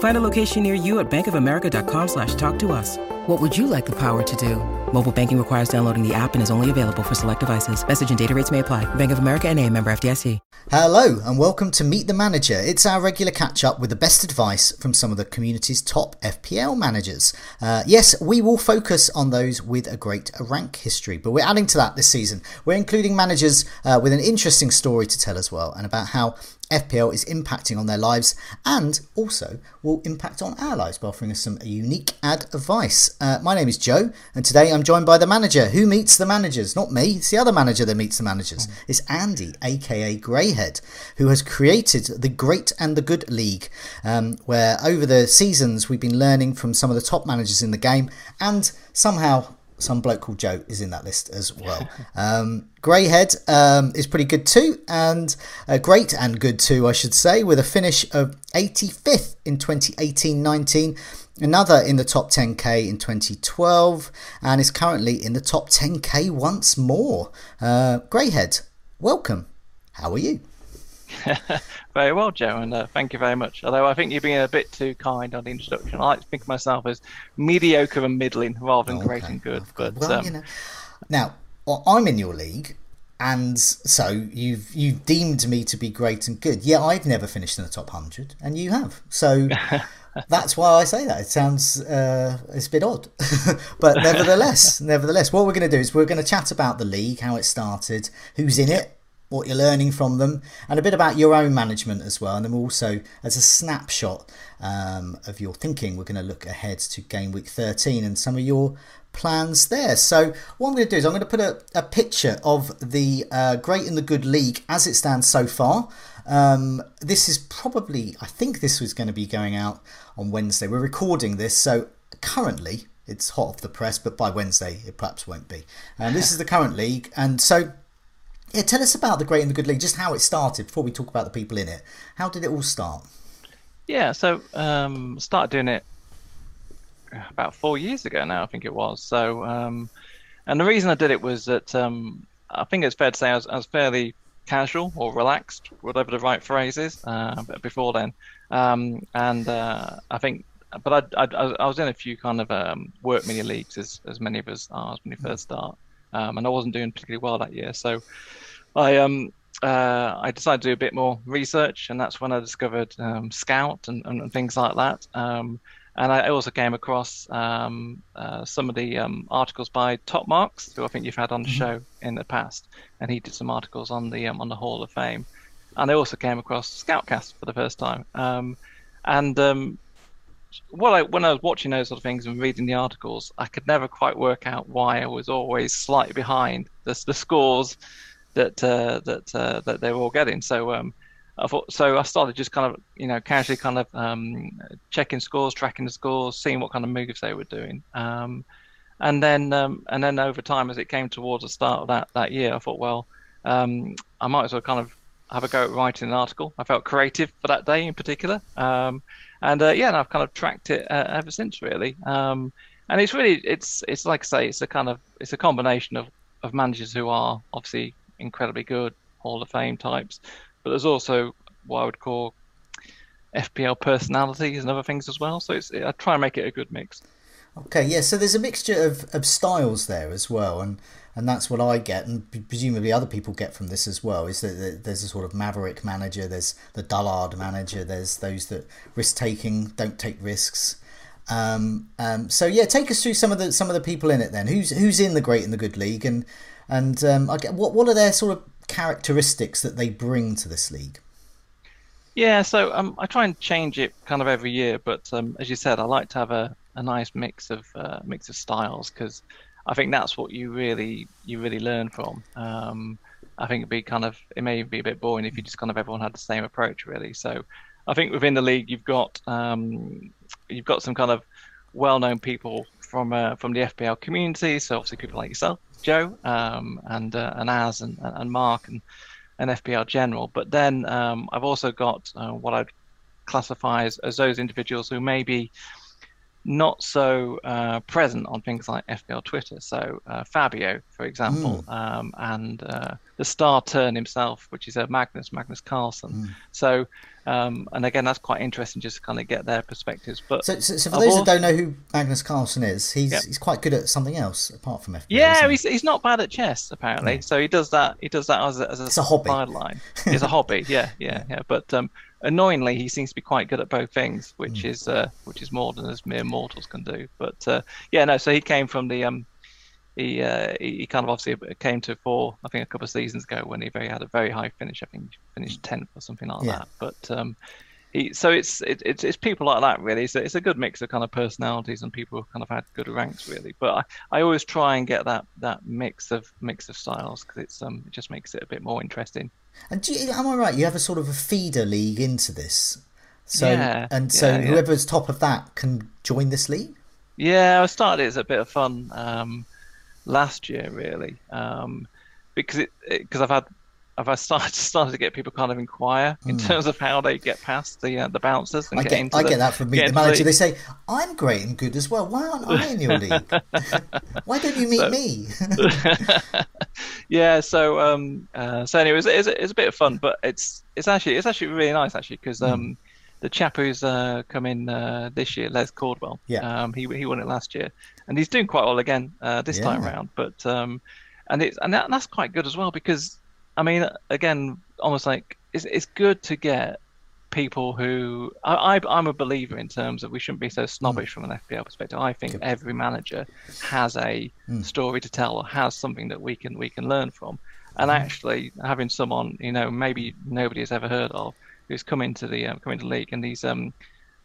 Find a location near you at bankofamerica.com slash talk to us. What would you like the power to do? Mobile banking requires downloading the app and is only available for select devices. Message and data rates may apply. Bank of America and a member FDIC. Hello and welcome to Meet the Manager. It's our regular catch up with the best advice from some of the community's top FPL managers. Uh, yes, we will focus on those with a great rank history, but we're adding to that this season. We're including managers uh, with an interesting story to tell as well and about how FPL is impacting on their lives and also will impact on our lives by offering us some unique ad advice. Uh, my name is Joe, and today I'm joined by the manager. Who meets the managers? Not me, it's the other manager that meets the managers. Mm. It's Andy, aka Greyhead, who has created the Great and the Good League, um, where over the seasons we've been learning from some of the top managers in the game and somehow some bloke called Joe is in that list as well. Um, Greyhead um, is pretty good too, and uh, great and good too, I should say, with a finish of 85th in 2018 19, another in the top 10k in 2012, and is currently in the top 10k once more. Uh, Greyhead, welcome. How are you? very well, Joe, and uh, thank you very much. Although I think you're being a bit too kind on the introduction. I like to think of myself as mediocre and middling rather than okay. great and good. But well, um... you know. now well, I'm in your league, and so you've you've deemed me to be great and good. Yeah, I've never finished in the top hundred, and you have. So. That's why I say that. It sounds uh, it's a bit odd, but nevertheless, nevertheless, what we're going to do is we're going to chat about the league, how it started, who's in it, what you're learning from them, and a bit about your own management as well. And then also, as a snapshot um, of your thinking, we're going to look ahead to game week 13 and some of your plans there. So, what I'm going to do is I'm going to put a, a picture of the uh, Great and the Good League as it stands so far. Um, this is probably, I think this was going to be going out on Wednesday. We're recording this, so currently it's hot off the press, but by Wednesday it perhaps won't be. And this is the current league, and so yeah, tell us about the Great and the Good League, just how it started before we talk about the people in it. How did it all start? Yeah, so um, started doing it about four years ago now, I think it was. So, um, and the reason I did it was that um, I think it's fair to say I was, I was, fairly casual or relaxed, whatever the right phrase is, uh, before then. Um, and uh, I think, but I, I, I, was in a few kind of um, work mini leagues, as, as many of us are when you first start um, and I wasn't doing particularly well that year. So I um uh, I decided to do a bit more research, and that's when I discovered um, Scout and, and, and, things like that. Um, and I also came across um, uh, some of the um, articles by Top Marks, who I think you've had on the mm-hmm. show in the past, and he did some articles on the um, on the Hall of Fame. And I also came across Scoutcast for the first time. Um, and well, I, when I was watching those sort of things and reading the articles, I could never quite work out why I was always slightly behind the, the scores that uh, that uh, that they were all getting. So um, I thought, so I started just kind of you know casually kind of um, checking scores, tracking the scores, seeing what kind of moves they were doing. Um, and then um, and then over time, as it came towards the start of that that year, I thought, well, um, I might as well kind of have a go at writing an article. I felt creative for that day in particular. Um, and uh, yeah, and I've kind of tracked it uh, ever since really. Um, and it's really it's it's like I say, it's a kind of it's a combination of of managers who are obviously incredibly good Hall of Fame types, but there's also what I would call FPL personalities and other things as well. So it's I try and make it a good mix. Okay, yeah. So there's a mixture of, of styles there as well, and and that's what I get, and presumably other people get from this as well. Is that there's a sort of maverick manager, there's the dullard manager, there's those that risk taking, don't take risks. Um, um, so yeah, take us through some of the some of the people in it then. Who's who's in the great and the good league, and and um, I get, what what are their sort of characteristics that they bring to this league? Yeah, so um, I try and change it kind of every year, but um, as you said, I like to have a, a nice mix of uh, mix of styles because I think that's what you really you really learn from. Um, I think it'd be kind of it may be a bit boring if you just kind of everyone had the same approach really. So I think within the league you've got um, you've got some kind of well-known people from uh, from the FPL community. So obviously people like yourself, Joe, um, and uh, and Az and, and Mark and and FPL general. But then um, I've also got uh, what I'd classify as, as those individuals who maybe not so uh, present on things like FPL Twitter. So uh, Fabio, for example, mm. um, and uh, the star turn himself, which is a Magnus Magnus Carlsen. Mm. So, um, and again, that's quite interesting just to kind of get their perspectives. But so, so, so for those that don't know who Magnus Carlsen is, he's yep. he's quite good at something else apart from FPL. Yeah, he's, he's not bad at chess apparently. Yeah. So he does that. He does that as a, as a, it's a hobby. sideline. it's a hobby. Yeah, yeah, yeah. But um, annoyingly, he seems to be quite good at both things, which mm. is uh, which is more than as mere mortals can do. But uh, yeah, no. So he came from the um, he uh, he kind of obviously came to four, I think, a couple of seasons ago when he very had a very high finish. I think he finished tenth or something like yeah. that. But um, he, so it's it, it's it's people like that really. It's a, it's a good mix of kind of personalities and people who kind of had good ranks really. But I, I always try and get that that mix of mix of styles because it's um it just makes it a bit more interesting. And you, am I right? You have a sort of a feeder league into this. So yeah, and so yeah, whoever's top of that can join this league. Yeah, I started it as a bit of fun um, last year, really, um, because it because I've had I've started started to get people kind of inquire in mm. terms of how they get past the uh, the bouncers. And I get, get, I the, get that from me, the manager. The... They say I'm great and good as well. Why aren't I in your league? Why don't you meet so, me? yeah. So um, uh, so anyway, it's, it's, it's, a bit of fun, but it's it's actually it's actually really nice actually because um, mm. the chap who's uh, come in uh, this year, Les Cordwell, yeah, um, he he won it last year, and he's doing quite well again uh, this yeah. time around. But um, and it's and, that, and that's quite good as well because I mean, again, almost like it's it's good to get people who I, I am a believer in terms of we shouldn't be so snobbish mm. from an FPL perspective. I think every manager has a mm. story to tell or has something that we can we can learn from. And mm. actually, having someone you know maybe nobody has ever heard of who's come into the um, come into the league and these um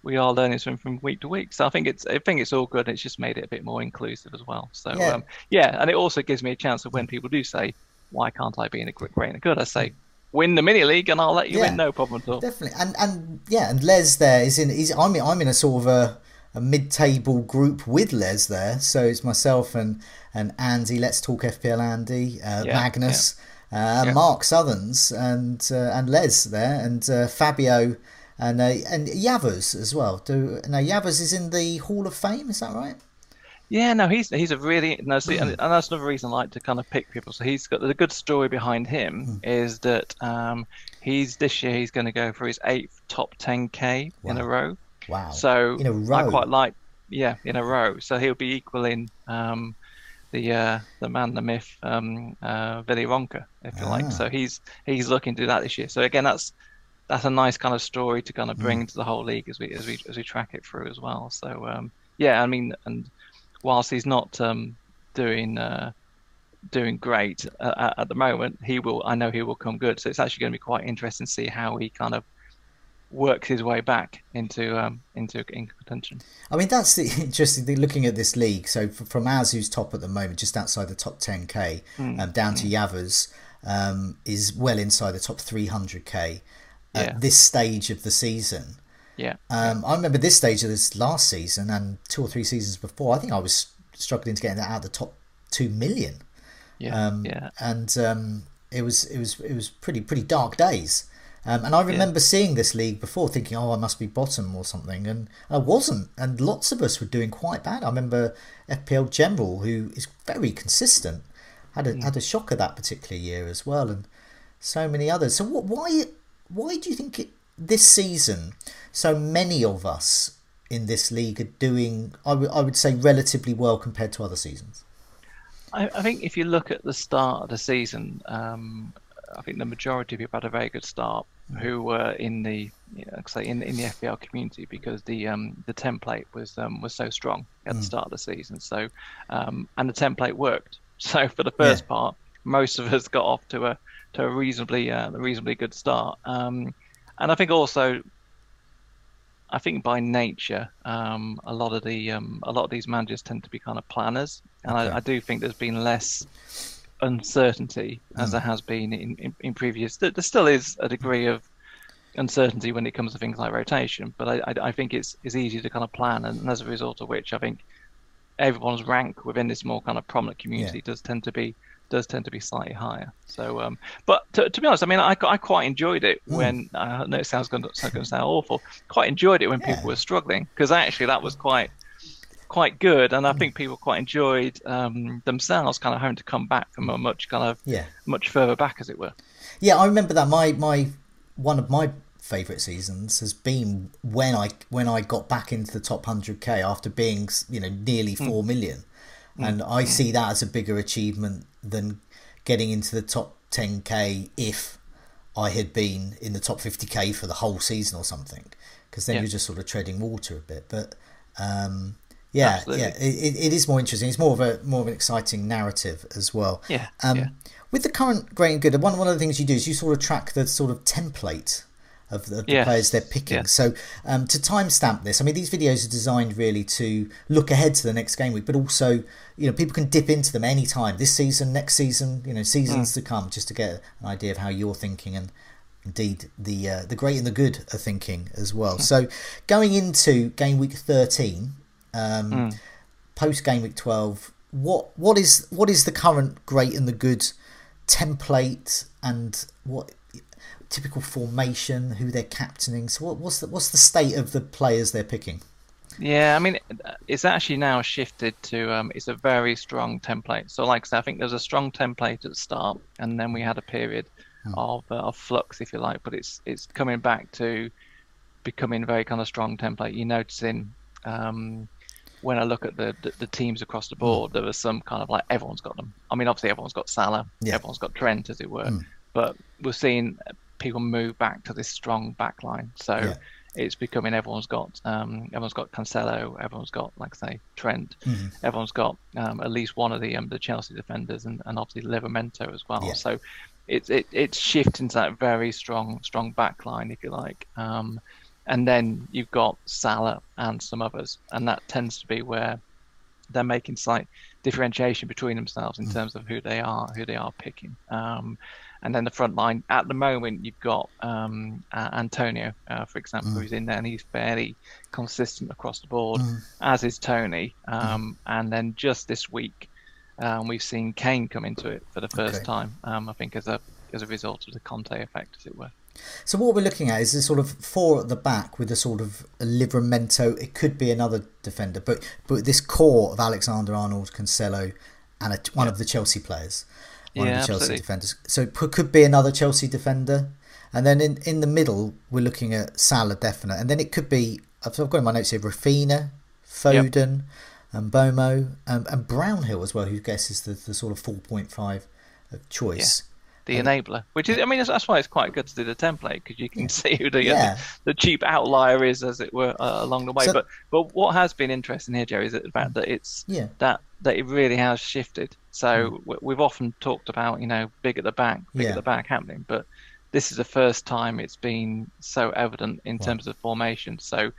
we are learning from from week to week. So I think it's I think it's all good. It's just made it a bit more inclusive as well. So yeah, um, yeah and it also gives me a chance of when people do say why can't I be in a quick great and a good? I say, win the mini league and I'll let you yeah, in, no problem at all. Definitely, and and yeah, and Les there is in. He's I'm I'm in a sort of a, a mid-table group with Les there. So it's myself and and Andy. Let's talk FPL. Andy, uh, yeah, Magnus, yeah. Uh, Mark Sutherns, and uh, and Les there, and uh, Fabio. And uh, and Yavuz as well. Do now Yavuz is in the Hall of Fame? Is that right? Yeah, no, he's he's a really no, see, and, and, that's another reason I like to kind of pick people. So he's got the good story behind him mm. is that um, he's this year he's going to go for his eighth top 10k wow. in a row. Wow! So in a row, I quite like yeah in a row. So he'll be equaling um, the uh, the man, the myth, um, uh, Ville Ronka, if you ah. like. So he's he's looking to do that this year. So again, that's that's a nice kind of story to kind of bring mm. to the whole league as we as we as we track it through as well. So um, yeah, I mean, and whilst he's not um, doing uh, doing great uh, at the moment, he will. I know he will come good. So it's actually going to be quite interesting to see how he kind of works his way back into um, into contention. I mean, that's the interesting thing. Looking at this league, so from Az, who's top at the moment, just outside the top 10k, mm. um, down to mm. Yavuz, um, is well inside the top 300k at yeah. this stage of the season. Yeah. Um, I remember this stage of this last season and two or three seasons before. I think I was struggling to get that out of the top two million. Yeah. Um, yeah. And um, it was it was it was pretty pretty dark days. Um, and I remember yeah. seeing this league before, thinking, "Oh, I must be bottom or something," and I wasn't. And lots of us were doing quite bad. I remember FPL General, who is very consistent, had a mm. had a shocker that particular year as well, and so many others. So, what, why why do you think it, this season so many of us in this league are doing, I, w- I would say, relatively well compared to other seasons. I, I think if you look at the start of the season, um, I think the majority of people had a very good start mm. who were in the you know, say in, in the FPL community because the um, the template was um, was so strong at mm. the start of the season. So um, and the template worked. So for the first yeah. part, most of us got off to a to a reasonably uh, a reasonably good start. Um, and I think also, I think by nature, um, a lot of the um, a lot of these managers tend to be kind of planners, and Okay. I, I do think there's been less uncertainty as Mm. there has been in, in, in previous. There, there still is a degree of uncertainty when it comes to things like rotation, but I, I, I think it's it's easy to kind of plan, and as a result of which, I think everyone's rank within this more kind of prominent community does tend to be does tend to be slightly higher. So, um, but to, to be honest, I mean, I, I quite enjoyed it Mm. when I know it sounds going to, sound awful. Quite enjoyed it when Yeah. people were struggling because actually that was quite quite good, and I think people quite enjoyed um, themselves kind of having to come back from a much kind of Yeah. much further back, as it were. Yeah, I remember that. My my one of my favourite seasons has been when I when I got back into the top hundred k after being you know nearly four million, and I see that as a bigger achievement than getting into the top ten k if I had been in the top fifty k for the whole season or something, because then Yeah. you're just sort of treading water a bit. But um, yeah, Absolutely. yeah, it, it- it is more interesting. It's more of a more of an exciting narrative as well. Yeah, Um, yeah. With the current great and good, one one of the things you do is you sort of track the sort of template of the, players they're picking. yes. So um, to timestamp this, I mean these videos are designed really to look ahead to the next game week, but also you know people can dip into them anytime this season, next season, you know seasons Mm. to come, just to get an idea of how you're thinking and indeed the uh, the great and the good are thinking as well. So going into game week thirteen, um, Mm. post game week twelve, what what is what is the current great and the good template and what typical formation, who they're captaining? So what, what's the what's the state of the players they're picking? Yeah, I mean, it's actually now shifted to um, it's a very strong template. So, like I said, I think there's a strong template at the start, and then we had a period of, uh, of flux, if you like. But it's it's coming back to becoming a very kind of strong template. You're noticing um, when I look at the, the the teams across the board, there was some kind of like everyone's got them. I mean, obviously everyone's got Salah, Yeah. everyone's got Trent, as it were, but we're seeing people move back to this strong back line. So Yeah. it's becoming everyone's got um, everyone's got Cancelo, everyone's got like I say Trent, Mm-hmm. everyone's got um, at least one of the um, the Chelsea defenders, and, and obviously Livramento as well. Yeah. So it's it, it's shifting to that very strong strong back line, if you like. Um, and then you've got Salah and some others, and that tends to be where they're making slight differentiation between themselves in terms of who they are, who they are picking. Um, and then the front line at the moment, you've got um, uh, Antonio, uh, for example, who's in there, and he's fairly consistent across the board, as is Toney. Um, And then just this week, um, we've seen Kane come into it for the first Okay. time. Um, I think as a as a result of the Conte effect, as it were. So what we're looking at is a sort of four at the back with a sort of a Livramento. It could be another defender, but but this core of Alexander Arnold, Cancelo, and a, one of the Chelsea players, one Yeah, of the Chelsea absolutely. defenders. So it could, be another Chelsea defender, and then in in the middle we're looking at Salah definite, and then it could be I've I've got in my notes here Raphinha, Foden, and Bowen, um, and Brownhill as well, who guesses the, the sort of four point five of choice. the enabler, which is, I mean, that's, why it's quite good to do the template because you can see who the, Yeah. the cheap outlier is, as it were, uh, along the way. So- but but what has been interesting here, Jerry, is the fact that it's Yeah. that that it really has shifted. So we we've often talked about you know big at the back, big Yeah. at the back happening, but this is the first time it's been so evident in terms of formation. So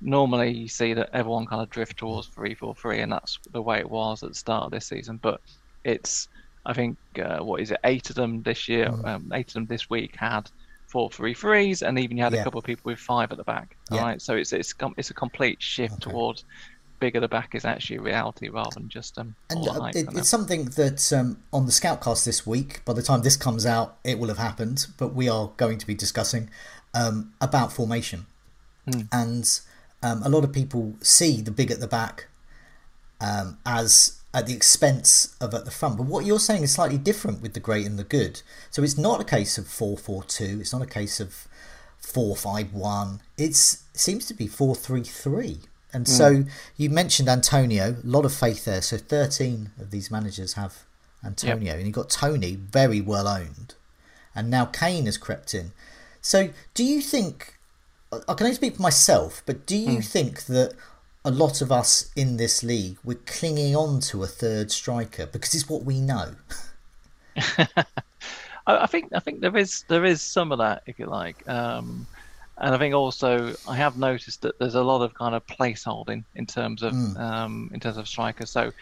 normally you see that everyone kind of drift towards three four three, and that's the way it was at the start of this season. But it's I think uh, what is it? Eight of them this year, Mm. um, eight of them this week had four three threes, and even you had Yeah. a couple of people with five at the back. Yeah. Right, so it's it's it's a complete shift Okay. towards big at the back is actually reality rather than just um. And uh, it, it's something that um, on the Scoutcast this week, by the time this comes out, it will have happened. But we are going to be discussing um, about formation, and um, a lot of people see the big at the back um, as at the expense of at the front. But what you're saying is slightly different with the great and the good. So it's not a case of four four two. It's not a case of four five one. It's it seems to be four three three. And so you mentioned Antonio, a lot of faith there. So thirteen of these managers have Antonio, and you've got Toney, very well owned, and now Kane has crept in. So do you think? I can only speak for myself, but do you think that a lot of us in this league we're clinging on to a third striker because it's what we know? I, I, think I think there is there is some of that, if you like. Um, and I think also I have noticed that there's a lot of kind of placeholding in terms of mm. um, in terms of strikers. So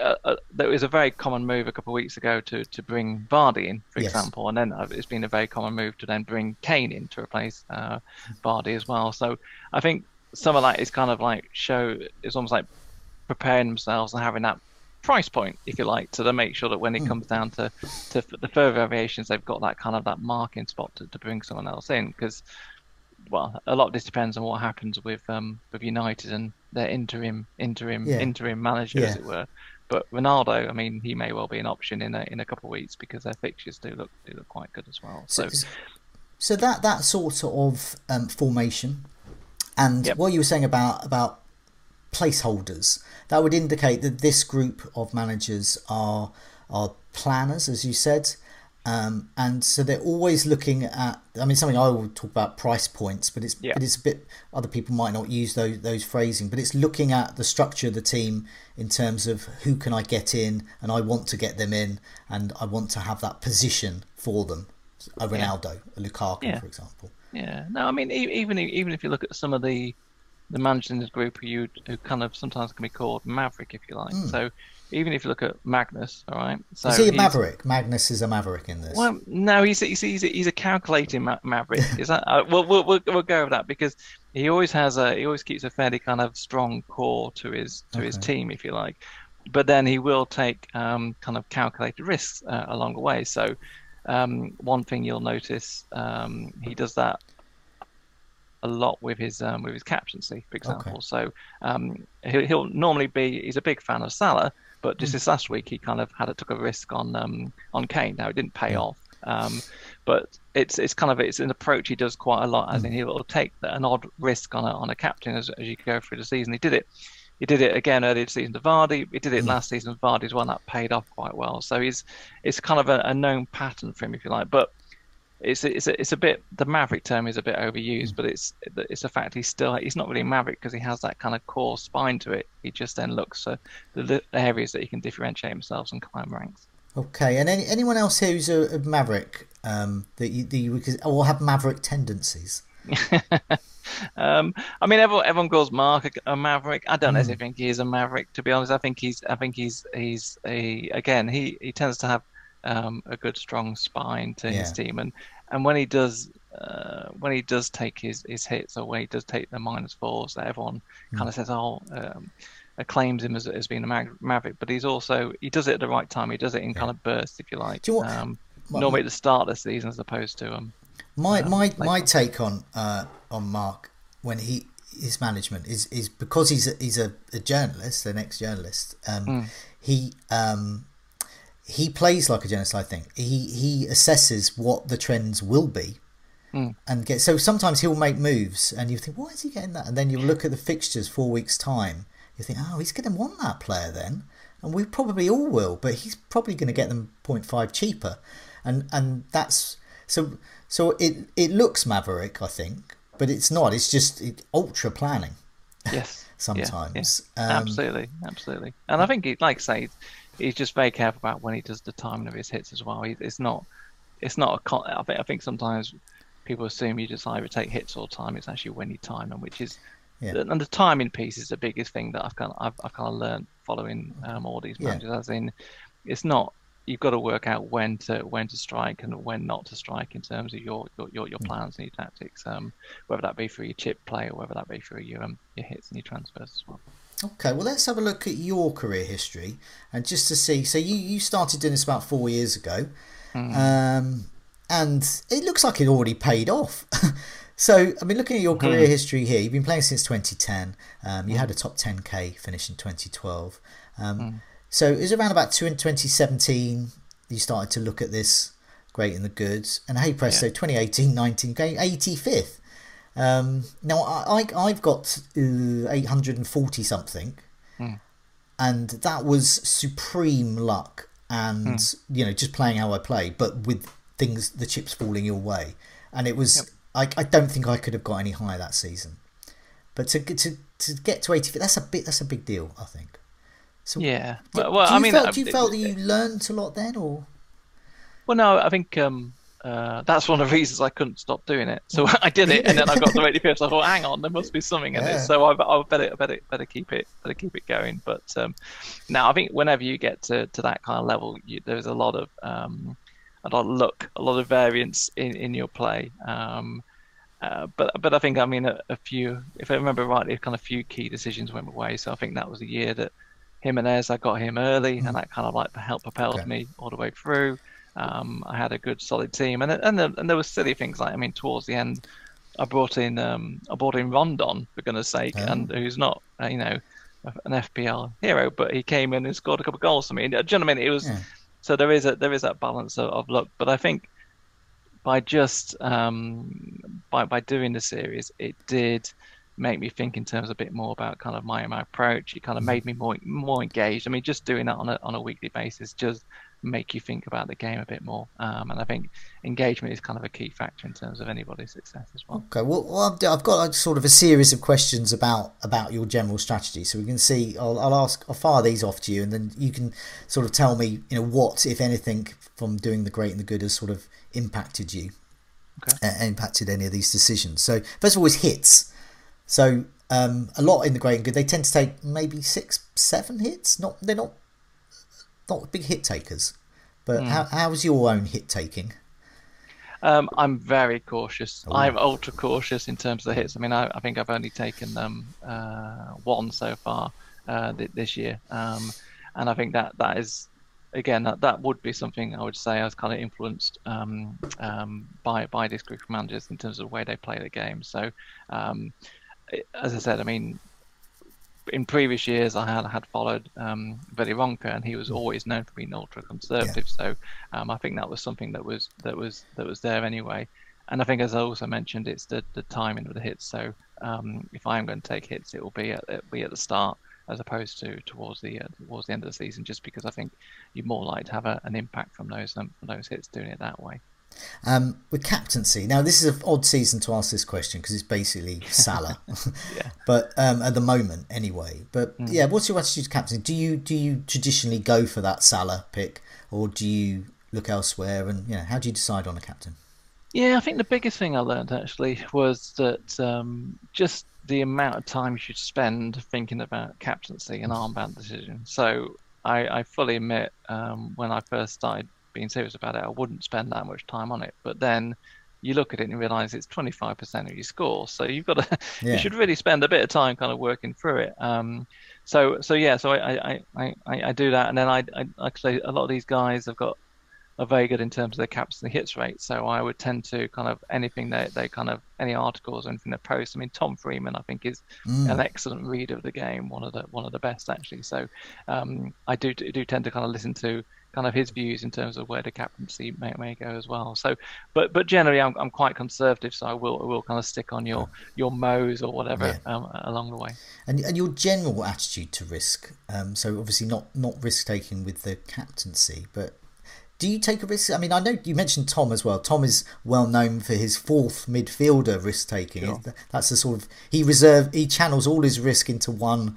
uh, uh, there was a very common move a couple of weeks ago to, to bring Vardy in, for yes. example, and then uh, it's been a very common move to then bring Kane in to replace uh, Vardy as well. So I think some of that is kind of like show it's almost like preparing themselves and having that price point, if you like, to make sure that when it mm. comes down to, to the further variations, they've got that kind of that marking spot to, to bring someone else in. Because, well, a lot of this depends on what happens with um, with United and their interim interim yeah. interim manager, yeah. as it were. But Ronaldo, I mean, he may well be an option in a in a couple of weeks because their fixtures do look do look quite good as well. So, so, so that that sort of um, formation, and yep. what you were saying about about placeholders, that would indicate that this group of managers are are planners, as you said, um, and so they're always looking at. I mean, something I will talk about price points, but it's yeah. but it's a bit. Other people might not use those those phrasing, but it's looking at the structure of the team in terms of who can I get in, and I want to get them in, and I want to have that position for them. A Ronaldo, yeah. a Lukaku, yeah. for example. Yeah. No, I mean, even even if you look at some of the the managers in this group who you who kind of sometimes can be called maverick, if you like. Mm. So even if you look at Magnus, all right. So is he a maverick? Magnus is a maverick in this. Well, no, he's he's he's a, he's a calculating ma- maverick. is that? Uh, we'll, we'll we'll we'll go with that because he always has a he always keeps a fairly kind of strong core to his to okay. his team, if you like. But then he will take um, kind of calculated risks uh, along the way. So um, one thing you'll notice, um, he does that a lot with his um, with his captaincy, for example. Okay. So um, he'll, he'll, normally be he's a big fan of Salah, but just mm. this last week he kind of had a, took a risk on um, on Kane. Now it didn't pay off, um, but it's it's kind of it's an approach he does quite a lot. As in he'll take an odd risk on a on a captain as, as you go through the season. He did it. He did it again earlier this season to Vardy. He did it mm. last season with Vardy as well. That paid off quite well. So he's it's kind of a, a known pattern for him, if you like. But it's it's a, it's a bit the maverick term is a bit overused, but it's it's a fact he's still he's not really maverick because he has that kind of core spine to it. He just then looks for the, areas that he can differentiate himself and climb ranks. Okay, and any, anyone else who's a, a maverick um, that you, that you or have maverick tendencies? um, I mean, everyone everyone calls Mark a, a maverick. I don't mm. necessarily think he is a maverick. To be honest, I think he's I think he's he's a again he he tends to have um, a good strong spine to yeah. his team, and and when he does uh, when he does take his, his hits or when he does take the minus fours, that everyone mm. kind of says, oh, um, acclaims him as, as being a maverick. But he's also he does it at the right time. He does it in yeah. kind of bursts, if you like. You um, normally at the start of the season as opposed to um. My um, my my take on uh, on Mark when he his management is is because he's a, he's a, a journalist, an ex journalist. Um, mm. He um he plays like a genocide I think he he assesses what the trends will be, mm. and get so sometimes he'll make moves, and you think, why is he getting that? And then you look at the fixtures four weeks time, you think, oh, he's going to want that player then, and we probably all will, but he's probably going to get them 0.5 cheaper, and and that's so so it it looks maverick, I think, but it's not. It's just ultra planning. Yes. sometimes. Yeah, yeah. Um, absolutely, absolutely. And I think, he, like I say, he's just very careful about when he does the timing of his hits as well. He, it's not, it's not a. Con- I think I think sometimes people assume you just either take hits or time. It's actually when you time them, which is, yeah. and the timing piece is the biggest thing that I've kind of I've, I've kind of learned following um, all these matches. Yeah. As in, it's not you've got to work out when to when to strike and when not to strike in terms of your your, your, mm. plans and your tactics. Um, whether that be for your chip play or whether that be for your um, your hits and your transfers as well. Okay, well, let's have a look at your career history and just to see. So, you, you started doing this about four years ago, mm. um, and it looks like it already paid off. so, I mean, looking at your hmm. career mm. history here, you've been playing since 2010. Um, you mm. had a top 10k finish in 2012. Um, hmm. so, it was around about two in 2017 you started to look at this great in the goods. And hey, presto, yeah. 2018 19 game 85th. Um, now I, I have got uh, 840 something, mm. and that was supreme luck and mm. you know just playing how I play, but with things the chips falling your way, and it was yep. I, I don't think I could have got any higher that season, but to to to get to 80 that's a bit that's a big deal I think. So yeah, well, well I mean, felt, do you felt that you learned a lot then, or? Well, no, I think um, uh, that's one of the reasons I couldn't stop doing it. So I did it, and then I got the 85th. So I thought, hang on, there must be something in Yeah. this. So I, I better, better, better keep it, better keep it going. But um, now I think whenever you get to, to that kind of level, you, there's a lot of um, a lot of luck, a lot of variance in, in your play. Um, uh, but but I think I mean a, a few, if I remember rightly, kind of few key decisions went away. So I think that was the year that Jimenez, I got him early, and that kind of like helped propelled Okay. me all the way through. Um, I had a good solid team, and and there, and there was silly things like I mean towards the end, I brought in um, I brought in Rondon for goodness sake, Oh. and who's not uh, you know an FPL hero, but he came in and scored a couple of goals for me. Uh, do you know what I mean? It was Yeah. so there is a there is that balance of, of luck, but I think by just um, by by doing the series, it did make me think in terms a bit more about kind of my my approach. It kind of made me more more engaged. I mean, just doing that on a on a weekly basis just make you think about the game a bit more. Um, and I think engagement is kind of a key factor in terms of anybody's success as well. Okay, well, I've, I've got like, sort of a series of questions about about your general strategy, so we can see. I'll, I'll ask, I'll fire these off to you, and then you can sort of tell me, you know, what, if anything, from doing the great and the good has sort of impacted you, Okay. uh, impacted any of these decisions. So first of all, is hits. So um, a lot in the great and good, they tend to take maybe six, seven hits. Not they're not not big hit takers. But how how's your own hit taking? Um, I'm very cautious. Oh. I'm ultra cautious in terms of the hits. I mean, I, I think I've only taken um, uh, one so far uh, th- this year, um, and I think that that is again that, that would be something I would say I was kind of influenced um, um, by by this group of managers in terms of the way they play the game. So, um, as I said, I mean, in previous years I had had followed um, Ville Ronka, and he was always known for being ultra conservative. So um, I think that was something that was that was that was there anyway. And I think, as I also mentioned, it's the, the timing of the hits. So um, if I'm going to take hits, it will be at it will be at the start as opposed to towards the uh, towards the end of the season, just because I think you're more likely to have a, an impact from those um, from those hits doing it that way. Um, with captaincy, now this is an odd season to ask this question because it's basically Salah, Yeah. but um, at the moment anyway. But Mm. yeah, what's your attitude to captaincy? Do you do you traditionally go for that Salah pick, or do you look elsewhere? And you know, how do you decide on a captain? Yeah, I think the biggest thing I learned actually was that um, just the amount of time you should spend thinking about captaincy and armband decision. So I, I fully admit um, when I first started being serious about it, I wouldn't spend that much time on it. But then you look at it and realize it's 25% of your score. So you've got to, Yeah. you should really spend a bit of time kind of working through it. Um, so, so yeah, so I, I, I, I, do that. And then I, I, like I say, a lot of these guys have got are very good in terms of their captaincy hits rate. So I would tend to kind of anything that they kind of any articles or anything they post. I mean, Tom Freeman I think is Mm. an excellent reader of the game, one of the one of the best actually. So um, I do do tend to kind of listen to kind of his views in terms of where the captaincy may, may go as well. So, but but generally I'm, I'm quite conservative, so I will I will kind of stick on your your mows or whatever um, along the way. And, and your general attitude to risk. Um, so obviously not not risk taking with the captaincy, but do you take a risk? I mean, I know you mentioned Tom as well. Tom is well known for his fourth midfielder risk taking. Sure. That's the sort of he reserve he channels all his risk into one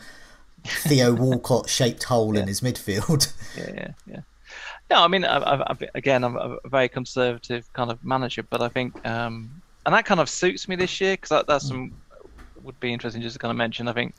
Theo Walcott shaped hole in his midfield. yeah, yeah, yeah. No, I mean, I've, I've, I've- again, I'm a very conservative kind of manager, but I think, um, and that kind of suits me this year because that, that's some would be interesting just to kind of mention. I think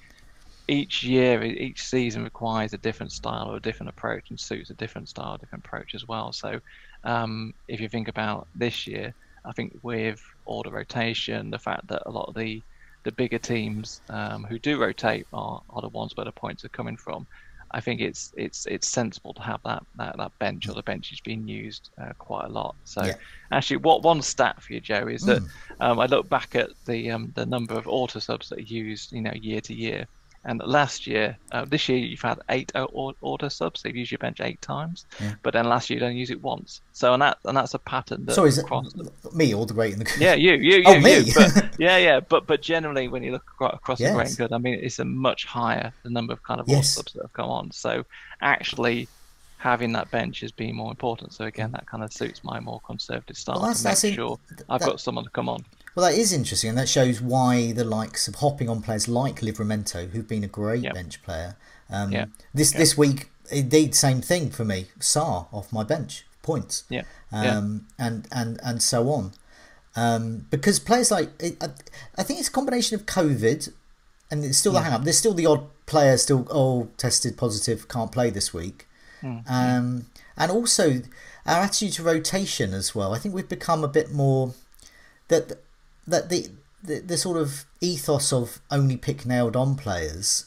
each year, each season requires a different style or a different approach, and suits a different style, different approach as well. So, um, if you think about this year, I think with all the rotation, the fact that a lot of the the bigger teams um, who do rotate are, are the ones where the points are coming from. I think it's it's it's sensible to have that that, that bench or the bench is being used uh, quite a lot. So Yeah. actually, what one stat for you, Joe, is that um, I look back at the um, the number of auto subs that are used, you know, year to year. And last year, uh, this year you've had eight auto subs. They've used your bench eight times, but then last year you don't use it once. So and that and that's a pattern that so is it across me or the great and the good? yeah, you, you, you, Oh, me? you. But, yeah, yeah, but but generally, when you look acro- across the great and good, I mean, it's a much higher the number of kind of Yes. yes. subs that have come on. So actually, having that bench has been more important. So again, that kind of suits my more conservative style Well, that's- to make sure I've that- got someone to come on. Well, that is interesting, and that shows why the likes of hopping on players like Livramento, who've been a great Yep. bench player. Um, Yeah. This this week, indeed, same thing for me. Sarr off my bench. points. Yeah. Um, yeah. and and and so on. Um, because players like I, I think it's a combination of COVID, and it's still the hang up. There's still the odd player still oh tested positive, can't play this week. Mm. Um, and also our attitude to rotation as well. I think we've become a bit more that that the the, the sort of ethos of only pick nailed on players.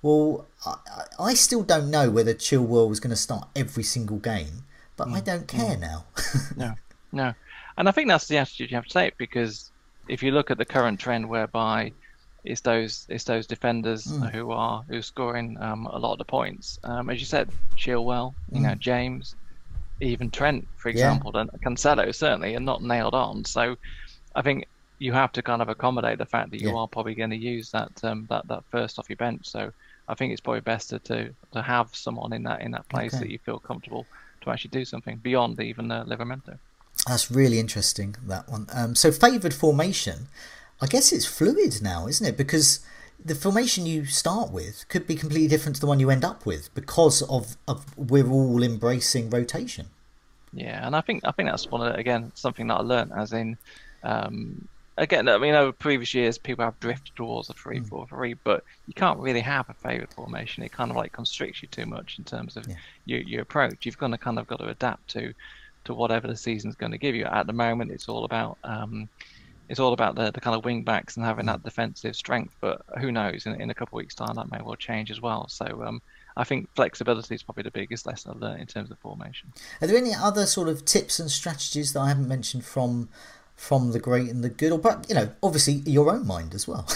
Well, I, I still don't know whether Chilwell was going to start every single game, but mm. I don't care mm. now. no, no, and I think that's the attitude you have to take because if you look at the current trend whereby it's those it's those defenders mm. who are who are scoring um, a lot of the points. Um, as you said, Chilwell, you know mm. James, even Trent, for example, yeah. and Cancelo certainly are not nailed on. So I think you have to kind of accommodate the fact that you yeah. are probably going to use that um, that that first off your bench. So I think it's probably best to to, to have someone in that in that place okay. that you feel comfortable to actually do something beyond even uh, Livramento. That's really interesting that one. Um, so favoured formation, I guess it's fluid now, isn't it? Because the formation you start with could be completely different to the one you end up with because of, of we're all embracing rotation. Yeah, and I think I think that's one of again something that I learned as in um, again, I mean, over previous years, people have drifted towards a three, mm. four, three, but you can't really have a favourite formation. It kind of like constricts you too much in terms of yeah. your, your approach. You've got to kind of got to adapt to to whatever the season's going to give you. At the moment, it's all about um, it's all about the, the kind of wing backs and having that mm. defensive strength. But who knows? In, in a couple of weeks' time, that may well change as well. So. Um, I think flexibility is probably the biggest lesson I've learned in terms of formation. Are there any other sort of tips and strategies that I haven't mentioned from from the great and the good, or but you know, obviously your own mind as well.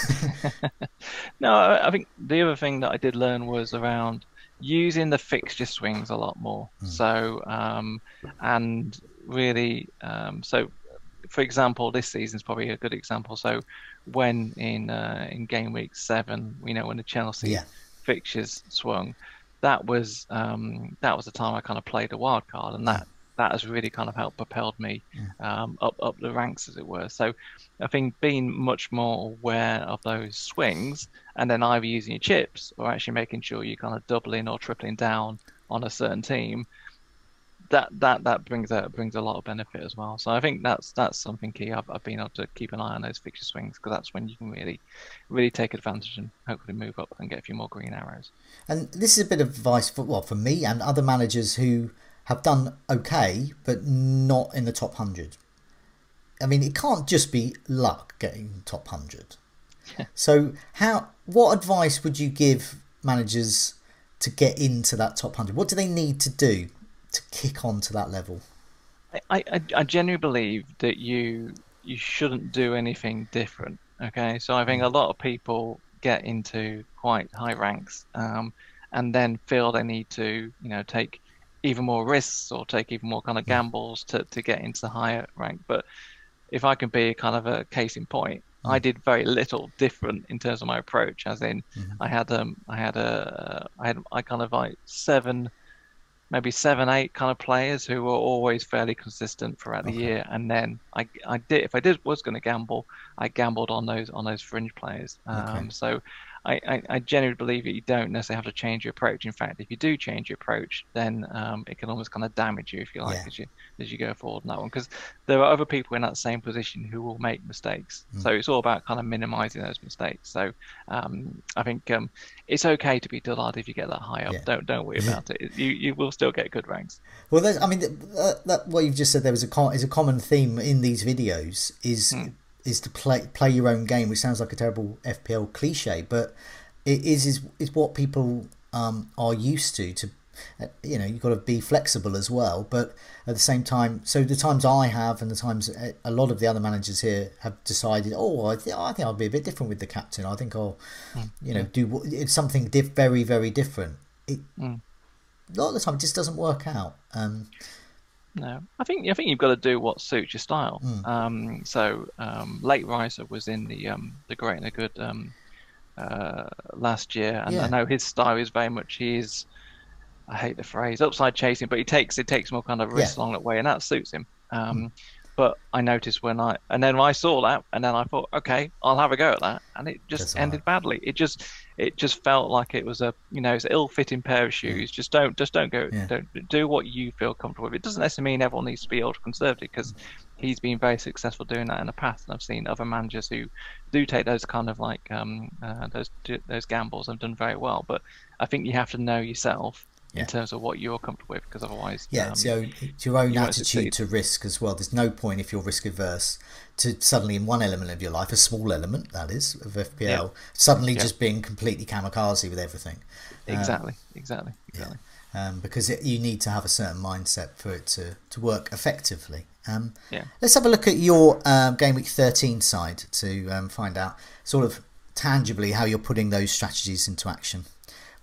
no, I think the other thing that I did learn was around using the fixture swings a lot more. Mm. So um, and really, um, so for example, this season is probably a good example. So when in uh, in game week seven, you know, when the Chelsea yeah. fixtures swung, that was um, that was the time I kind of played a wild card, and that that has really kind of helped propelled me um, up up the ranks, as it were. So I think being much more aware of those swings, and then either using your chips or actually making sure you're kind of doubling or tripling down on a certain team, that that that brings a brings a lot of benefit as well. So I think that's that's something key. I've, I've been able to keep an eye on those fixture swings because that's when you can really really take advantage and hopefully move up and get a few more green arrows. And this is a bit of advice for well for me and other managers who have done okay, but not in the top 100. I mean, it can't just be luck getting top 100. so, how? what advice would you give managers to get into that top 100? What do they need to do to kick on to that level? I, I, I genuinely believe that you you shouldn't do anything different. Okay, so I think a lot of people get into quite high ranks um, and then feel they need to, you know, take even more risks or take even more kind of gambles to, to get into the higher rank. But if I can be kind of a case in point, mm. I did very little different in terms of my approach. As in, mm-hmm. I had um I had a I had I kind of like seven, maybe seven eight kind of players who were always fairly consistent throughout the year. And then I I did if I did was going to gamble, I gambled on those on those fringe players. Um, okay. So I, I, I, genuinely believe that you don't necessarily have to change your approach. In fact, if you do change your approach, then um, it can almost kind of damage you, if you like, yeah. as you as you go forward in that one. Because there are other people in that same position who will make mistakes. Mm. So it's all about kind of minimizing those mistakes. So um, I think um, it's okay to be dullard if you get that high up. Yeah. Don't don't worry about it. You you will still get good ranks. Well, I mean, uh, that, what you've just said there was a is a common theme in these videos is. Mm is to play play your own game, which sounds like a terrible FPL cliche, but it is is is what people um, are used to. To you know, you've got to be flexible as well, but at the same time, so the times I have and the times a lot of the other managers here have decided, oh, I, th- I think I'll be a bit different with the captain. I think I'll, mm. you know, do it's something diff- very very different. It, mm. A lot of the time, it just doesn't work out. Um, no, I think I think you've got to do what suits your style. Mm. Um, so um, late riser was in the um, the great and the good um, uh, last year, and yeah. I know his style is very much he is. I hate the phrase upside chasing, but he takes it takes more kind of risk yeah. along that way, and that suits him. Mm. But I noticed when I and then I saw that, and then I thought, okay, I'll have a go at that, and it just ended badly. It just it just felt like it was a you know it's an ill-fitting pair of shoes. Just don't just don't go Yeah. don't do what you feel comfortable with. It doesn't necessarily mean everyone needs to be ultra conservative because he's been very successful doing that in the past, and I've seen other managers who do take those kind of like um, uh, those those gambles and have done very well. But I think you have to know yourself Yeah. in terms of what you're comfortable with, because otherwise, Yeah, um, it's, your, it's your own you attitude to risk as well. There's no point if you're risk averse to suddenly in one element of your life, a small element that is of FPL, Yeah. suddenly Yeah. just being completely kamikaze with everything. exactly, exactly, exactly. Um, because it, you need to have a certain mindset for it to, to work effectively. Um, Yeah. Let's have a look at your um, game week 13 side to um, find out sort of tangibly how you're putting those strategies into action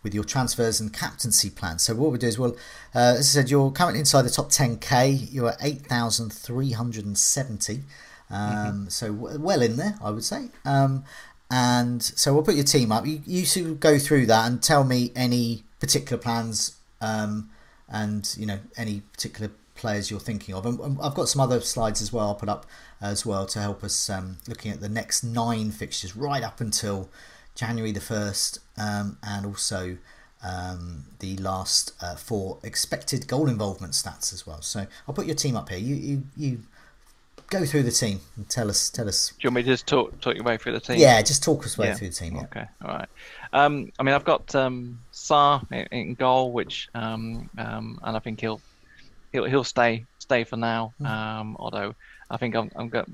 with your transfers and captaincy plans. So what we do is, well, uh, as I said, you're currently inside the top 10k. You're at 8,370. Um, So w- well in there, I would say. Um, and so we'll put your team up. You, you of go through that and tell me any particular plans um, and you know any particular players you're thinking of. And and I've got some other slides as well. I'll put up as well to help us um, looking at the next nine fixtures right up until January the first, um, and also um, the last uh, four expected goal involvement stats as well. So I'll put your team up here. You you, you go through the team and tell us tell us. Do you want me to just talk talk your way through the team? Yeah, just talk us way Yeah. through the team. Yeah. Okay, all right. Um, I mean, I've got um, Sarr in, in goal, which um, um, and I think he'll he'll he'll stay stay for now. Hmm. Um, although I think I'm, I'm got uh,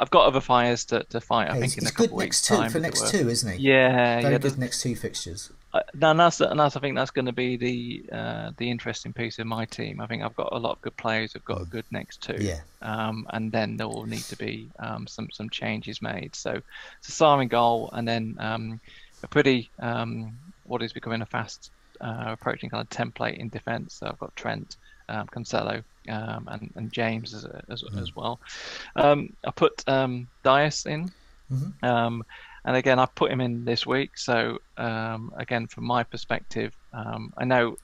I've got other fires to, to fight. I think he's, in a he's good next two time. for next two, isn't he? Yeah, Very yeah. good next two fixtures. uh, no, and that's and that's I think that's going to be the uh, the interesting piece of my team. I think I've got a lot of good players. I've got a good next two. Yeah. Um, and then there will need to be um, some some changes made. So, it's a in goal, and then um, a pretty um, what is becoming a fast uh, approaching kind of template in defence. So I've got Trent, um, Cancelo, um, and and James as as, as well. Um, I put um, Dias in. Mhm. Um, and again, I put him in this week. So um, again, from my perspective, um, I know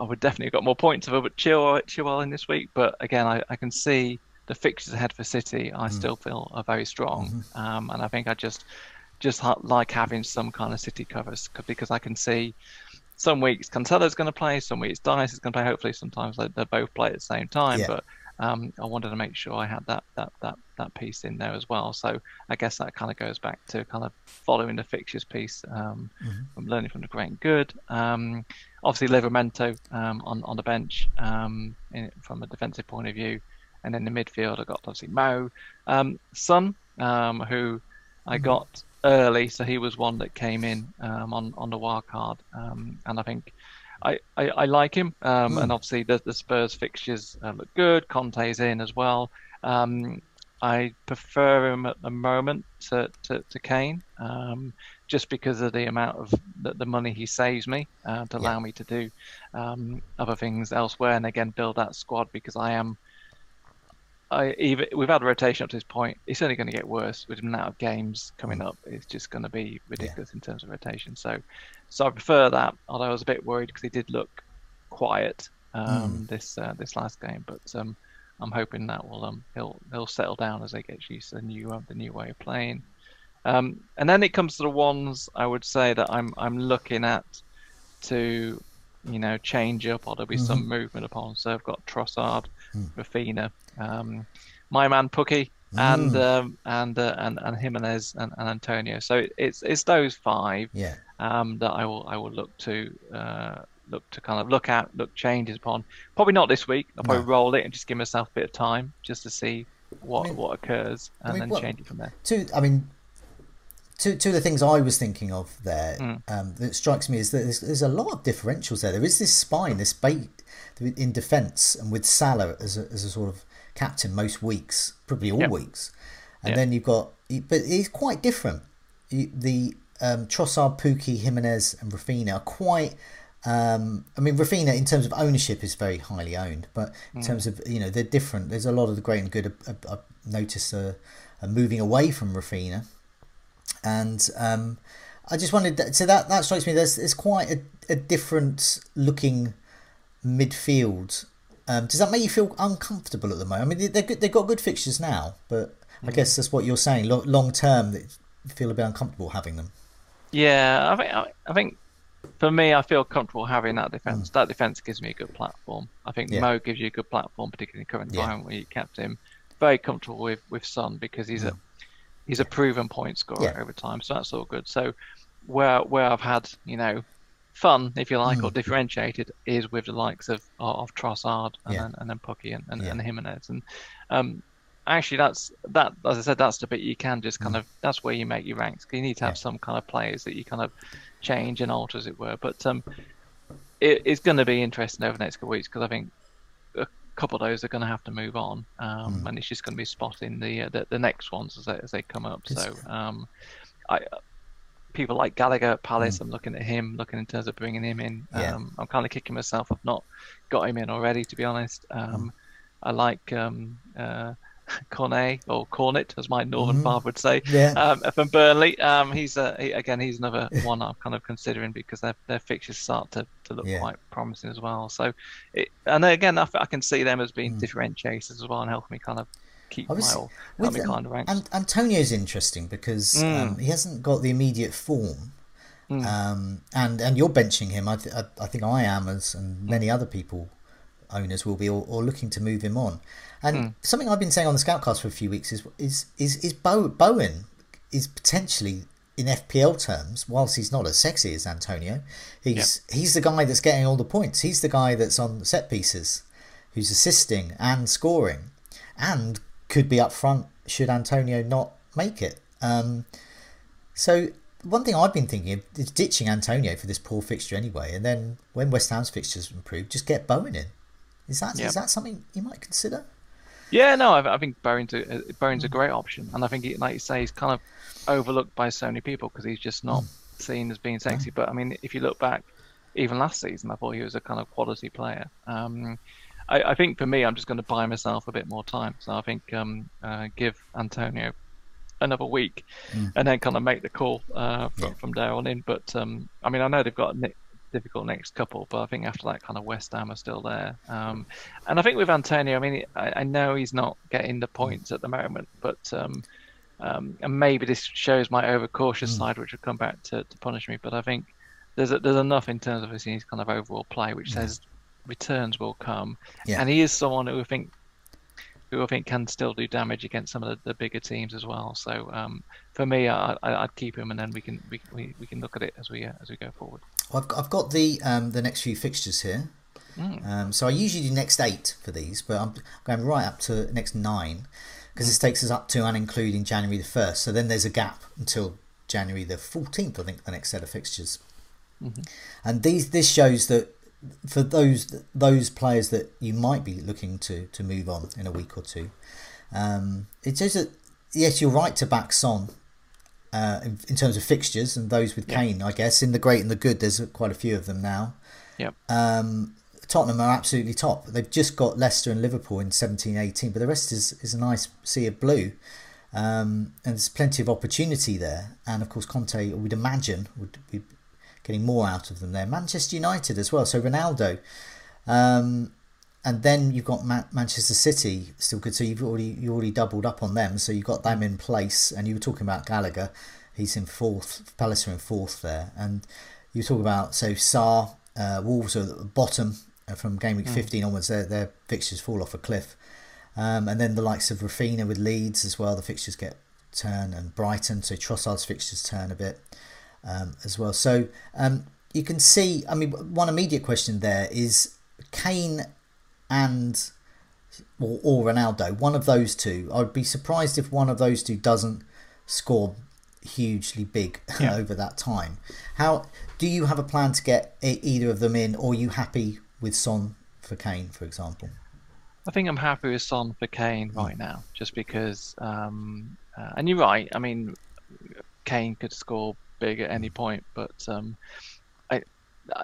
I would definitely have got more points of a but Chilwell, Chilwell in this week. But again, I, I can see the fixtures ahead for City. I still feel are very strong, um, and I think I just just like having some kind of City covers because I can see some weeks Cancelo's going to play, some weeks Dias is going to play. Hopefully, sometimes they, they both play at the same time. Yeah. But um, I wanted to make sure I had that that that that piece in there as well. So I guess that kind of goes back to kind of following the fixtures piece, um, from learning from the great and good. Um, obviously, Livramento um, on on the bench um, in, from a defensive point of view, and then the midfield I got obviously Mo, um, Son, um, who I got early, so he was one that came in um, on on the wild card, um, and I think. I, I, I like him, um, and obviously the, the Spurs fixtures uh, look good. Conte's in as well. Um, I prefer him at the moment to, to, to Kane, um, just because of the amount of the, the money he saves me uh, to allow me to do um, other things elsewhere, and again build that squad because I am. I even we've had a rotation up to this point. It's only going to get worse with the amount of games coming up. It's just going to be ridiculous in terms of rotation. So, so I prefer that. Although I was a bit worried because he did look quiet um, this uh, this last game, but um, I'm hoping that will um, he'll he'll settle down as they get used to the new uh, the new way of playing. Um, and then it comes to the ones I would say that I'm I'm looking at to you know change up or there'll be some movement upon. So I've got Trossard, Raphinha, um, my man Pukki, and um, and, uh, and and Jimenez and, and Antonio. So it, it's it's those five Yeah. um, that I will I will look to uh, look to kind of look at look changes upon. Probably not this week. I'll probably No. roll it and just give myself a bit of time just to see what mean- what occurs and mean, then what- change it from there. two i mean two, two of the things i was thinking of there Mm. um, that strikes me is that there's, there's a lot of differentials there there is this spine this bait in defence and with salah as a, as a sort of captain most weeks probably all Yeah. weeks and Yeah. then you've got but it's quite different the um, Trossard, Pukki, Jimenez, and Raphinha are quite. Um, I mean, Raphinha in terms of ownership is very highly owned, but in terms of you know they're different. There's a lot of the great and good. I, I, I noticed uh, are moving away from Raphinha, and um, I just wanted that, so that that strikes me. There's there's quite a, a different looking midfield. Um, does that make you feel uncomfortable at the moment? I mean, they they've got good fixtures now, but I guess that's what you're saying. Lo- long term, that you feel a bit uncomfortable having them. Yeah, I think I, I think for me, I feel comfortable having that defense. Mm. That defense gives me a good platform. I think yeah. Mo gives you a good platform, particularly in the current environment yeah. where you kept him. Very comfortable with with Son because he's mm. a he's a proven point scorer yeah. over time, so that's all good. So where where I've had you know fun, if you like, mm. or differentiated is with the likes of of Trossard and then and then Pukki and, and, and Jimenez and um, actually that's that as I said that's the bit you can just kind mm. of that's where you make your ranks. You need to have some kind of players that you kind of change and alter, as it were. But um, it, it's going to be interesting over the next couple of weeks because I think couple of those are going to have to move on, um, mm. and it's just going to be spotting the, uh, the, the next ones as they as they come up. It's... So um, I people like Gallagher at Palace, mm. I'm looking at him, looking in terms of bringing him in. Yeah. Um, I'm kind of kicking myself. I've not got him in already, to be honest. Um, mm. I like um, uh, Cornet or Cornet, as my northern mm. father would say, yeah. um, from Burnley. Um, he's uh, he, again, he's another one I'm kind of considering because their their fixtures start to, to look yeah. quite promising as well. So, it, and again, I, I, can see them as being mm. differentiators as well and helping me kind of keep my with, um, kind of ranks. And Antonio's interesting because mm. um, he hasn't got the immediate form. Mm. Um, and and you're benching him. I, th- I, think I am, as and many other people, owners will be, or, or looking to move him on. And mm. something I've been saying on the Scoutcast for a few weeks is is is, is Bo, Bowen is potentially in FPL terms, whilst he's not as sexy as Antonio, he's yep. he's the guy that's getting all the points. He's the guy that's on set pieces, who's assisting and scoring, and could be up front should Antonio not make it. Um, so one thing I've been thinking of is ditching Antonio for this poor fixture anyway, and then when West Ham's fixtures improve, just get Bowen in. Is that yep. is that something you might consider? Yeah, no, I, I think Bowen's a, Bowen's a great option, and I think, he, like you say, he's kind of overlooked by so many people because he's just not mm. seen as being sexy. But I mean, if you look back, even last season, I thought he was a kind of quality player. Um, I, I, think for me, I'm just going to buy myself a bit more time. So I think um, uh, give Antonio another week, mm. and then kind of make the call uh, from, yeah. from there on in. But um, I mean, I know they've got Nick difficult next couple, but I think after that, kind of West Ham are still there. Um, and I think with Antonio, I mean, I, I, know he's not getting the points at the moment, but um, um, and maybe this shows my overcautious mm. side, which will come back to, to punish me. But I think there's a, there's enough in terms of his kind of overall play, which yeah. says returns will come, yeah. and he is someone who I think who I think can still do damage against some of the, the bigger teams as well. So um, for me, I, would keep him, and then we can we, we, we can look at it as we uh, as we go forward. Well, I've got, I've got the um, the next few fixtures here. Mm. Um, so I usually do next eight for these, but I'm going right up to next nine because mm. this takes us up to and including January the first. So then there's a gap until January the fourteenth. I think the next set of fixtures. Mm-hmm. And these this shows that for those those players that you might be looking to to move on in a week or two, um, it says that yes, you're right to back Son uh, in, in, terms of fixtures and those with Kane. I guess in the great and the good, there's quite a few of them now. Yep. Um, Tottenham are absolutely top. They've just got Leicester and Liverpool in 17 18, but the rest is, is a nice sea of blue. Um, and there's plenty of opportunity there. And of course, Conte, we'd imagine, would be getting more out of them there. Manchester United as well. So Ronaldo. Um, and then you've got Ma- Manchester City still good. So you've already you already doubled up on them. So you've got them in place. And you were talking about Gallagher. He's in fourth. Palace are in fourth there. And you talk about so Sarr, uh, Wolves are at the bottom uh, from game week mm. 15 onwards. Their their fixtures fall off a cliff. Um, and then the likes of Raphinha with Leeds as well. The fixtures get turn and Brighton. So Trossard's fixtures turn a bit um, as well. So um, you can see, I mean, one immediate question there is Kane and or, or Ronaldo, one of those two. I'd be surprised if one of those two doesn't score hugely big yeah. over that time. How do you have a plan to get either of them in, or are you happy with Son for Kane, for example? I think I'm happy with Son for Kane hmm. right now, just because. Um, uh, and you're right. I mean, Kane could score big at any point. But um, I,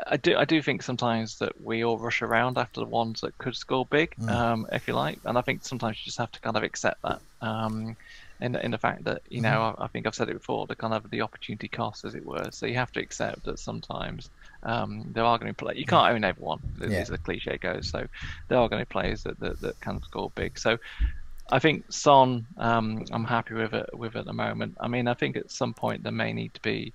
I do I do think sometimes that we all rush around after the ones that could score big, mm. um, if you like, and I think sometimes you just have to kind of accept that. Um, in, in the fact that you know mm-hmm. I, I, think I've said it before the kind of the opportunity cost as it were so you have to accept that sometimes um, there are going to be players you can't own everyone as, yeah. the cliche goes so there are going to be players that, that, that can score big so I think Son, um, I'm happy with it with at the moment. I mean, I think at some point there may need to be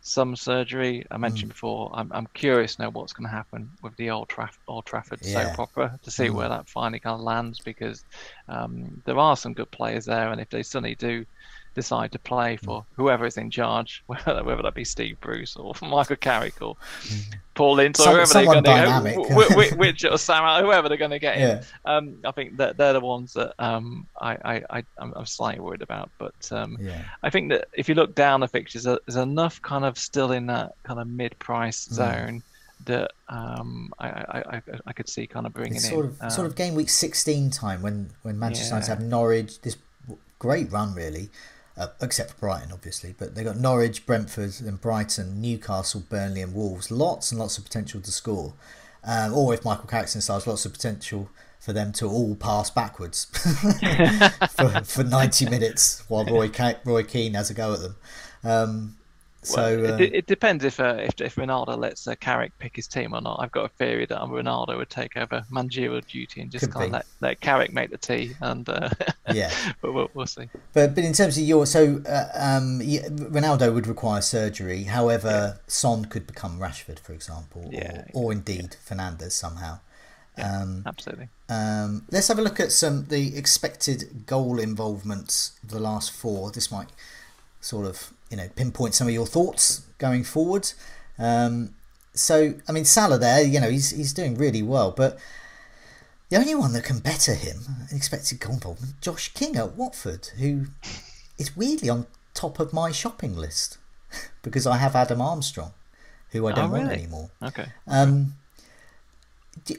some surgery. I mentioned mm. before, I'm, I'm curious now what's going to happen with the Old, Traff- Old Trafford yeah. soap opera to see mm. where that finally kind of lands because um, there are some good players there, and if they suddenly do decide to play for mm. whoever is in charge, whether, whether that be Steve Bruce or Michael Carrick or mm. Paul Ince or whoever they're going to go, which, which or Sam, whoever they're going to get yeah. Um, I think that they're the ones that um, I, I, I, am slightly worried about. But um, yeah. I think that if you look down the fixtures, there's enough kind of still in that kind of mid-price mm. zone that um, I, I, I, could see kind of bringing it's sort in. Of, sort of um, game week 16 time when, when Manchester United have Norwich, this great run really, uh, except for Brighton, obviously. But they've got Norwich, Brentford, and Brighton, Newcastle, Burnley, and Wolves. Lots and lots of potential to score. Um, or if Michael Carrickson starts, lots of potential for them to all pass backwards for, for 90 minutes while Roy, Roy Keane has a go at them. Um, so well, it, uh, it, depends if, uh, if if Ronaldo lets uh, Carrick pick his team or not. I've got a theory that Ronaldo would take over managerial duty and just kind of let, let Carrick make the tea, and uh, yeah, but we'll, we'll see. But but in terms of your so uh, um, Ronaldo would require surgery. However, yeah. Son could become Rashford, for example, yeah, or, or indeed yeah. Fernandes somehow. Yeah, um, absolutely. Um, let's have a look at some the expected goal involvements of the last four. This might sort of you know pinpoint some of your thoughts going forward. Um, so I mean Salah there, you know he's he's doing really well, but the only one that can better him, expected goal involvement, Josh King at Watford, who is weirdly on top of my shopping list because I have Adam Armstrong, who I don't oh, really? want anymore. Okay. Um, do,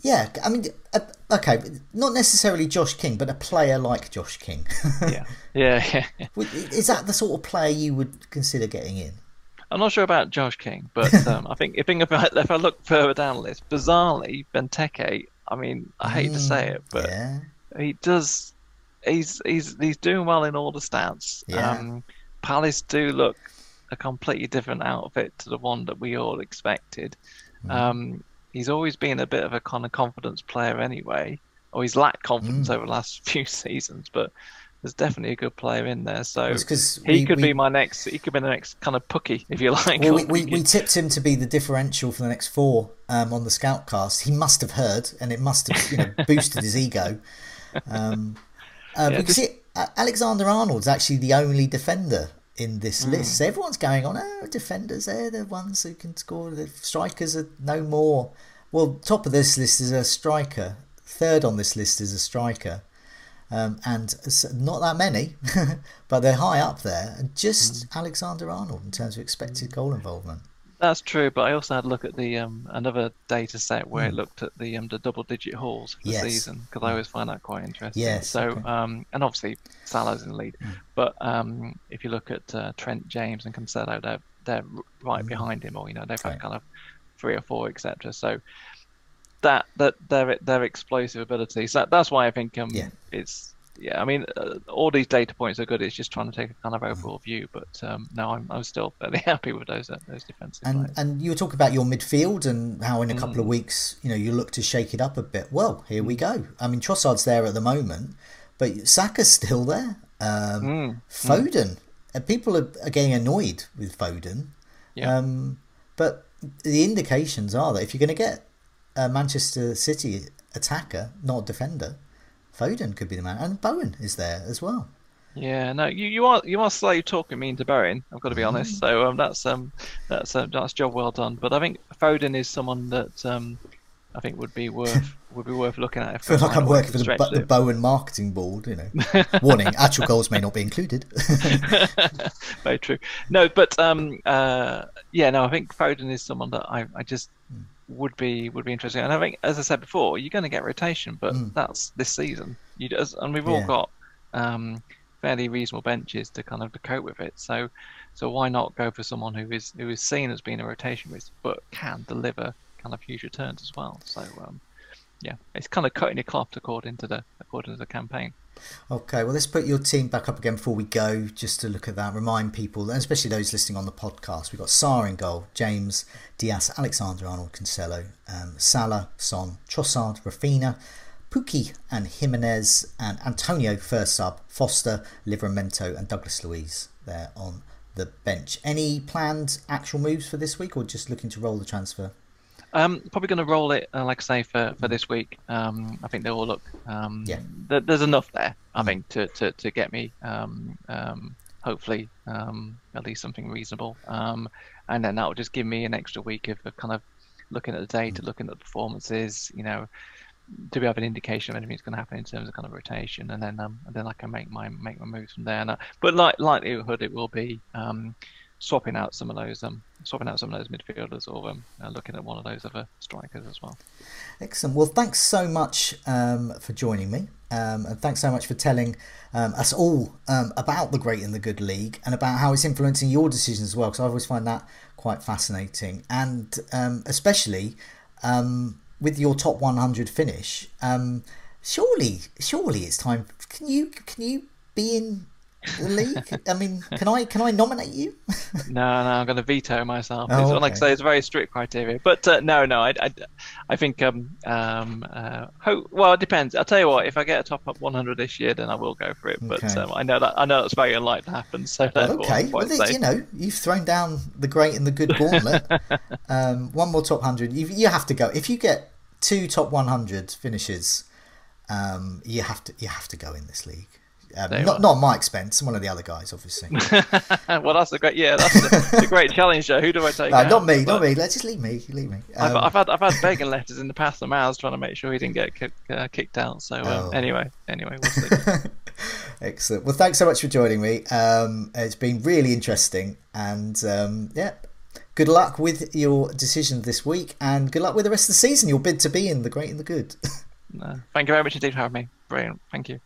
yeah, I mean, uh, okay, not necessarily Josh King, but a player like Josh King. yeah, yeah, yeah. Is that the sort of player you would consider getting in? I'm not sure about Josh King, but um, I think if, about, if I look further down the list, bizarrely, Benteke. I mean, I hate mm, to say it, but yeah. he does. He's he's he's doing well in all the stats. Yeah. Um, Palace do look a completely different outfit to the one that we all expected. Mm. Um, he's always been a bit of a kind of confidence player anyway, or he's lacked confidence mm. over the last few seasons, but there's definitely a good player in there. So he we, could we, be my next. He could be the next kind of Pukki, if you like. Well, we, we, we, tipped him to be the differential for the next four um, on the scout cast. He must have heard, and it must have you know boosted his ego. Um, uh, yeah, because just... it, uh, Alexander Arnold's actually the only defender in this mm. list. Everyone's going on, oh, defenders, they're the ones who can score. The strikers are no more. Well, top of this list is a striker. Third on this list is a striker. Um, and not that many, but they're high up there. And just mm. Alexander Arnold in terms of expected goal involvement. That's true, but I also had a look at the um, another data set where mm. it looked at the um, the double digit hauls for the yes. season because I always find that quite interesting. Yes. So okay. um, and obviously Salah's in the lead, mm. but um, if you look at uh, Trent James and Cancelo, they're they're right mm. behind him, or you know they've got kind of three or four, etc. So that that their their explosive ability. So that, that's why I think um yeah. it's yeah, I mean, uh, all these data points are good. It's just trying to take a kind of overall view. But um, no, I'm, I'm still fairly happy with those uh, those defensive. And players. and you were talking about your midfield and how in a couple mm. of weeks, you know, you look to shake it up a bit. Well, here we mm. go. I mean, Trossard's there at the moment, but Saka's still there. Um, mm. Foden, mm. people are, are, getting annoyed with Foden. Yeah. Um, but the indications are that if you're going to get a Manchester City attacker, not a defender, Foden could be the man, and Bowen is there as well. Yeah, no, you, you are you are slowly talking me into Bowen. I've got to be honest. Mm. So um, that's um that's um, that's job well done. But I think Foden is someone that um I think would be worth would be worth looking at. I feel like I'm working for the, the Bowen marketing board. You know, warning: actual goals may not be included. Very true. No, but um uh yeah, no, I think Foden is someone that I I just would be would be interesting. And I think, as I said before, you're going to get rotation, but mm. that's this season. You does, and we've all yeah. got um, fairly reasonable benches to kind of to cope with it. So, so why not go for someone who is who is seen as being a rotation risk, but can deliver kind of huge returns as well. So, um, yeah, it's kind of cutting your cloth according to the according to the campaign. Okay, well, let's put your team back up again before we go, just to look at that. Remind people, and especially those listening on the podcast, we've got Sarr in goal, James, Dias, Alexander Arnold, Cancelo, um, Salah, Son, Trossard, Raphinha, Pukki and Jimenez, and Antonio first sub, Foster, Livramento, and Douglas Luiz there on the bench. Any planned actual moves for this week, or just looking to roll the transfer? Um, probably going to roll it, uh, like I say, for, for this week. Um, I think they all look. Um, Yeah. th- there's enough there, I think, to, to, to get me. Um, um, hopefully, um, at least something reasonable. Um, and then that will just give me an extra week of, of kind of looking at the data, looking at the performances. You know, do we have an indication of anything's going to happen in terms of kind of rotation, and then um, and then I can make my make my moves from there. And, uh, but like likelihood, it will be um, swapping out some of those um, swapping out some of those midfielders, or um, uh, looking at one of those other strikers as well. Excellent. Well, thanks so much um, for joining me. Um, and thanks so much for telling um, us all um, about the Great and the Good League and about how it's influencing your decisions as well, because I always find that quite fascinating. And especially with your top 100 finish, surely, surely it's time. Can you can you be in the league? I mean, can I can I nominate you? no, no, I'm going to veto myself. Oh, It's- Like I say, it's a very strict criteria. But uh, no, no, I, I, I think um um uh, ho- well, it depends. I'll tell you what. If I get a top up 100 this year, then I will go for it. But Okay. um, I know that I know that's very unlikely to happen. So okay, well, you know, you've thrown down the great and the good gauntlet. um, one more top hundred. You, you have to go. If you get two top one hundred finishes, um, you have to you have to go in this league. Um, not not at my expense. One of the other guys, obviously. well, that's a great yeah. That's a, a great challenge. Though. Who do I take? no, out? not me, But not me. Let's just leave me. Leave me. I've, Um, I've had I've had begging letters in the past from Miles trying to make sure he didn't get kick, uh, kicked out. So um, Oh. anyway, anyway, we'll see. Excellent. Well, thanks so much for joining me. Um, it's been really interesting, and um, yeah, good luck with your decision this week, and good luck with the rest of the season. Your bid to be in the great and the good. No. Thank you very much indeed for having me. Brilliant. Thank you.